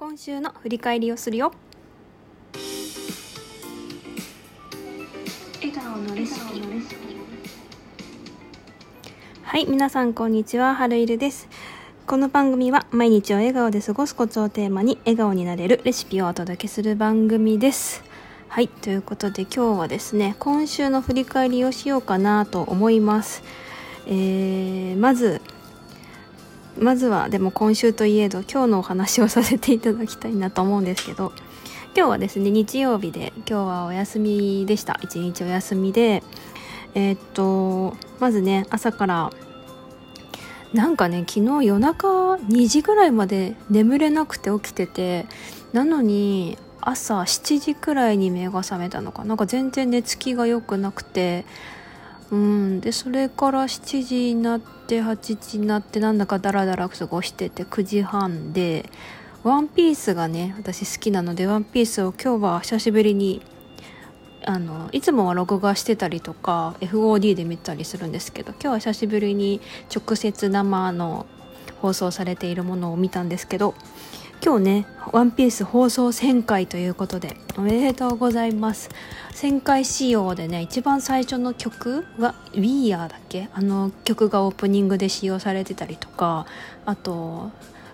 今週の振り返りをするよ。笑顔のレシピ。はい皆さんこんにちは。はるいるです。この番組は毎日を笑顔で過ごすコツをテーマに笑顔になれるレシピをお届けする番組です。はいということで今日はですね今週の振り返りをしようかなと思います。えー、まずまずはでも今週といえど今日のお話をさせていただきたいなと思うんですけど今日はですね日曜日で今日はお休みでした。一日お休みでえー、っとまずね朝からなんかね昨日夜中2時ぐらいまで眠れなくて起きててなのに朝7時くらいに目が覚めたのか。なんか全然寝つきが良くなくてうん。でそれから7時になって8時になってなんだかダラダラ過ごしてて9時半でワンピースがね私好きなのでワンピースを今日は久しぶりにあのいつもは録画してたりとか FOD で見たりするんですけど今日は久しぶりに直接生の放送されているものを見たんですけど今日ね「ワンピース放送1000回ということでおめでとうございます。1000回仕様でね一番最初の曲は「We Are」だっけ？あの曲がオープニングで使用されてたりとかあと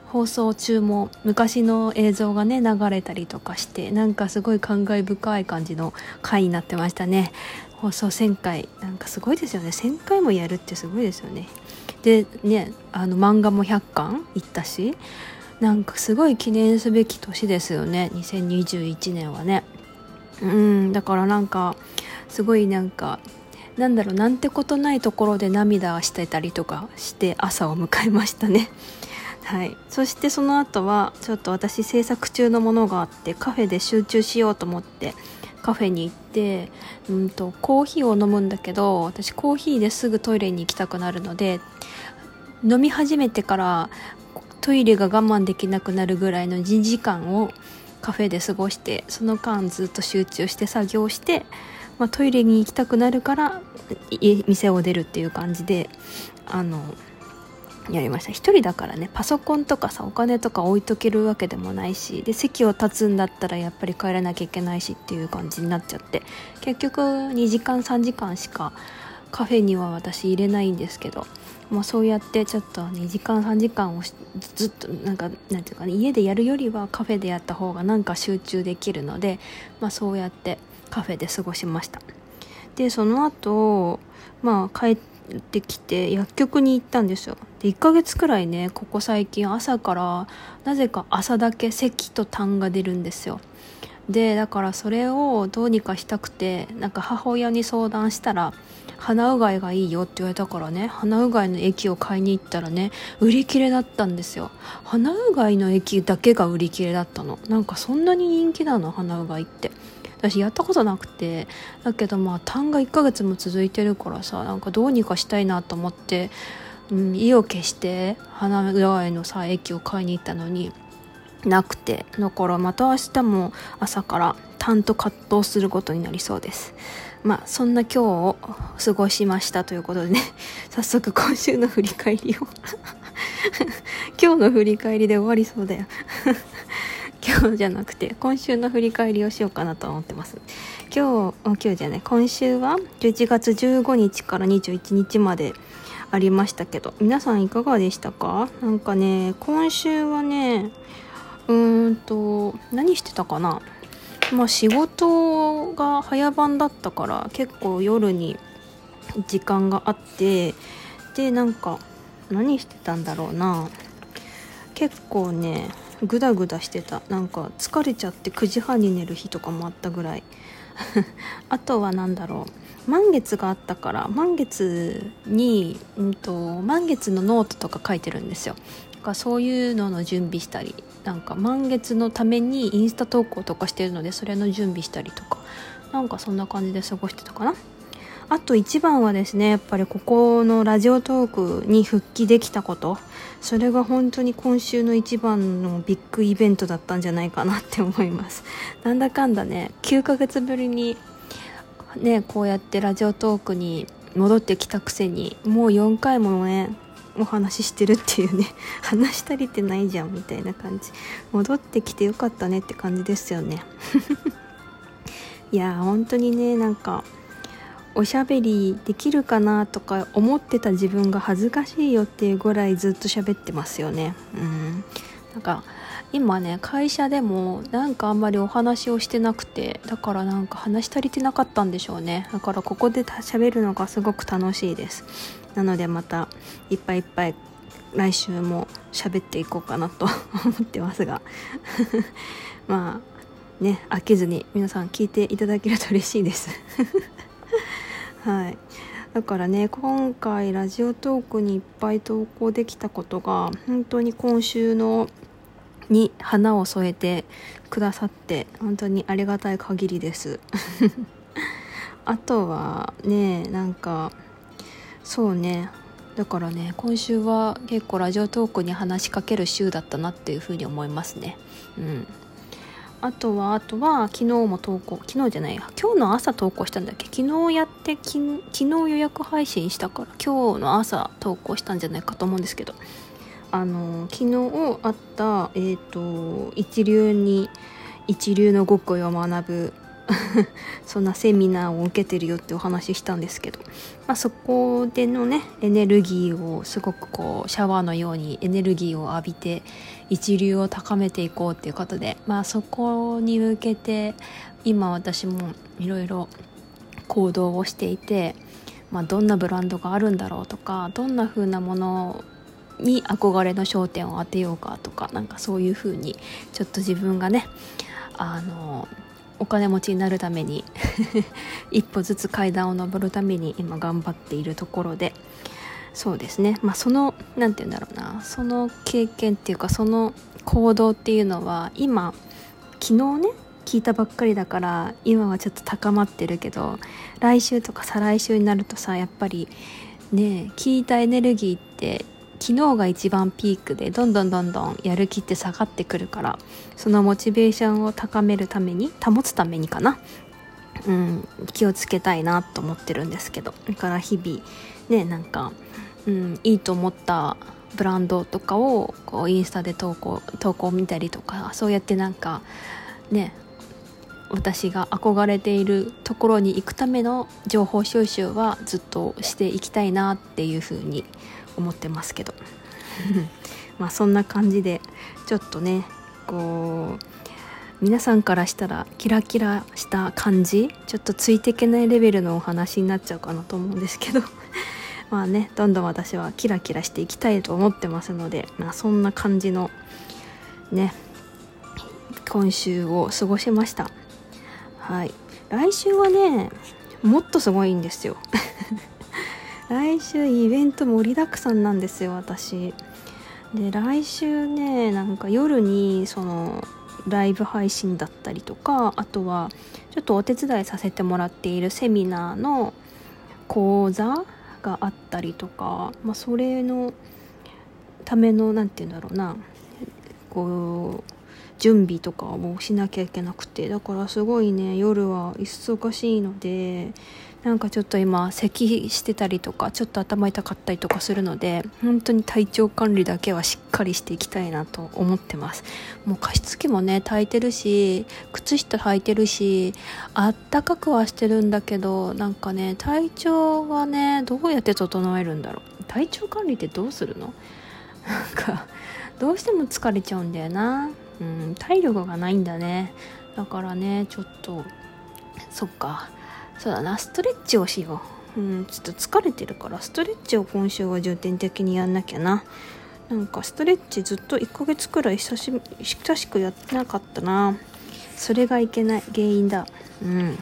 放送中も昔の映像がね流れたりとかしてなんかすごい感慨深い感じの回になってましたね。放送1000回なんかすごいですよね。1000回もやるってすごいですよね。でねあの漫画も100巻いったしなんかすごい記念すべき年ですよね。2021年はね。うんだからなんかすごいなんかなんだろうなんてことないところで涙してたりとかして朝を迎えましたね。はい。そしてその後はちょっと私制作中のものがあってカフェで集中しようと思ってカフェに行ってうんとコーヒーを飲むんだけど私コーヒーですぐトイレに行きたくなるので飲み始めてからトイレが我慢できなくなるぐらいの2時間をカフェで過ごしてその間ずっと集中して作業して、まあ、トイレに行きたくなるから店を出るっていう感じであのやりました。1人だからねパソコンとかさお金とか置いとけるわけでもないしで席を立つんだったらやっぱり帰らなきゃいけないしっていう感じになっちゃって結局2時間3時間しかカフェには私入れないんですけどまあ、そうやってちょっと2時間3時間をずっとなんかなんていうかね家でやるよりはカフェでやった方がなんか集中できるので、まあ、そうやってカフェで過ごしました。でその後まあ帰ってきて薬局に行ったんですよ。で1ヶ月くらいねここ最近朝からなぜか朝だけ咳と痰が出るんですよ。でだからそれをどうにかしたくてなんか母親に相談したら鼻うがいがいいよって言われたからね鼻うがいの液を買いに行ったらね売り切れだったんですよ。鼻うがいの液だけが売り切れだったの。なんかそんなに人気なの鼻うがいって。私やったことなくて。だけどまあ痰が1ヶ月も続いてるからさなんかどうにかしたいなと思って、うん、意を消して鼻うがいのさ液を買いに行ったのになくてだからまた明日も朝から痰と葛藤することになりそうです。まあそんな今日を過ごしましたということでね 早速今週の振り返りを 今日の振り返りで終わりそうだよ。今日じゃなくて今週の振り返りをしようかなと思ってます。今日今日じゃない今週は11月15日から21日までありましたけど皆さんいかがでしたか？なんかね今週はねうんと何してたかな？まあ仕事が早番だったから結構夜に時間があってでなんか何してたんだろうな？結構ねグダグダしてた。なんか疲れちゃって9時半に寝る日とかもあったぐらい。あとは何だろう。満月があったから満月に、うんと、満月のノートとか書いてるんですよ。かそういうのの準備したりなんか満月のためにインスタ投稿とかしてるのでそれの準備したりとかなんかそんな感じで過ごしてたかな。あと一番はですねやっぱりここのラジオトークに復帰できたこと。それが本当に今週の一番のビッグイベントだったんじゃないかなって思います。なんだかんだね9ヶ月ぶりにねこうやってラジオトークに戻ってきたくせにもう4回もねお話ししてるっていうね 話し足りてないじゃんみたいな感じ。戻ってきてよかったねって感じですよね。いや本当にねなんかおしゃべりできるかなとか思ってた自分が恥ずかしいよっていうぐらいずっと喋ってますよね。うん。なんか今ね会社でもなんかあんまりお話をしてなくてだからなんか話し足りてなかったんでしょうね。だからここで喋るのがすごく楽しいです。なのでまたいっぱいいっぱい来週も喋っていこうかなと思ってますが。まあね飽きずに皆さん聞いていただけると嬉しいです。はい。だからね今回ラジオトークにいっぱい投稿できたことが本当に今週のに花を添えてくださって本当にありがたい限りです。あとはねなんかそうね。だからね今週は結構ラジオトークに話しかける週だったなっていうふうに思いますね。うん。あとはあとは昨日も投稿昨日じゃない今日の朝投稿したんだっけ？昨日やって昨日予約配信したから今日の朝投稿したんじゃないかと思うんですけど。あの昨日あったえっ、ー、と一流に一流の極意を学ぶ そんなセミナーを受けてるよってお話ししたんですけど、まあ、そこでのねエネルギーをすごくこうシャワーのようにエネルギーを浴びて一流を高めていこうっていうことで、まあ、そこに向けて今私もいろいろ行動をしていて、まあ、どんなブランドがあるんだろうとかどんな風なものに憧れの焦点を当てようかとかなんかそういう風にちょっと自分がねあのお金持ちになるために 一歩ずつ階段を上るために今頑張っているところでそうですね。まあその何て言うんだろうな。その経験っていうかその行動っていうのは今昨日ね聞いたばっかりだから今はちょっと高まってるけど来週とか再来週になるとさやっぱりね聞いたエネルギーって昨日が一番ピークでどんどんどんどんやる気って下がってくるからそのモチベーションを高めるために保つためにかな。うん気をつけたいなと思ってるんですけど。だから日々ねなんか、うん、いいと思ったブランドとかをこうインスタで投稿投稿見たりとかそうやってなんかね私が憧れているところに行くための情報収集はずっとしていきたいなっていうふうに思ってますけど。まあそんな感じでちょっとねこう皆さんからしたらキラキラした感じちょっとついていけないレベルのお話になっちゃうかなと思うんですけど。まあねどんどん私はキラキラしていきたいと思ってますので、まあ、そんな感じのね今週を過ごしました。はい。来週はねもっとすごいんですよ。来週イベント盛りだくさんなんですよ私。で来週ねなんか夜にそのライブ配信だったりとかあとはちょっとお手伝いさせてもらっているセミナーの講座があったりとか、まあ、それのための何て言うんだろうなこう準備とかもしなきゃいけなくてだからすごいね夜は忙しいのでなんかちょっと今咳してたりとかちょっと頭痛かったりとかするので本当に体調管理だけはしっかりしていきたいなと思ってます。もう加湿器もね炊いてるし靴下履いてるしあったかくはしてるんだけどなんかね体調はねどうやって整えるんだろう。体調管理ってどうするの？なんかどうしても疲れちゃうんだよな。うん体力がないんだね。だからねちょっとそっか。そうだなストレッチをしよううんちょっと疲れてるからストレッチを今週は重点的にやんなきゃな。なんかストレッチずっと1ヶ月くらい久し久しくやってなかったな。それがいけない原因だ。うん。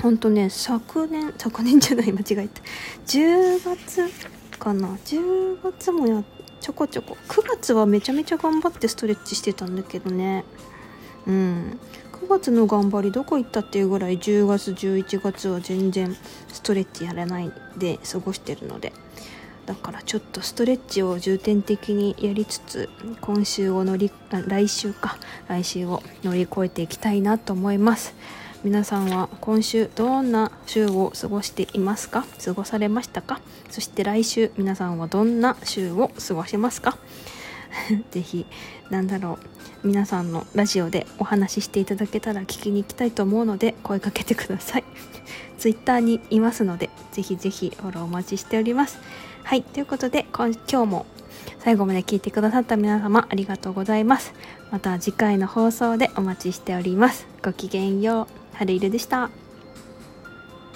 ほんとね昨年昨年じゃない間違えた。10月かな。10月もやちょこちょこ。9月はめちゃめちゃ頑張ってストレッチしてたんだけどね。うん。月の頑張りどこ行ったっていうぐらい10月11月は全然ストレッチやらないで過ごしてるのでだからちょっとストレッチを重点的にやりつつ今週を乗り来週か来週を乗り越えていきたいなと思います。皆さんは今週どんな週を過ごしていますか？過ごされましたか？そして来週皆さんはどんな週を過ごしますか？ぜひなんだろう。皆さんのラジオでお話ししていただけたら聞きに行きたいと思うので声かけてください。Twitter にいますのでぜひぜひフォローお待ちしております。はいということで今日も最後まで聞いてくださった皆様ありがとうございます。また次回の放送でお待ちしております。ごきげんよう。春色でした。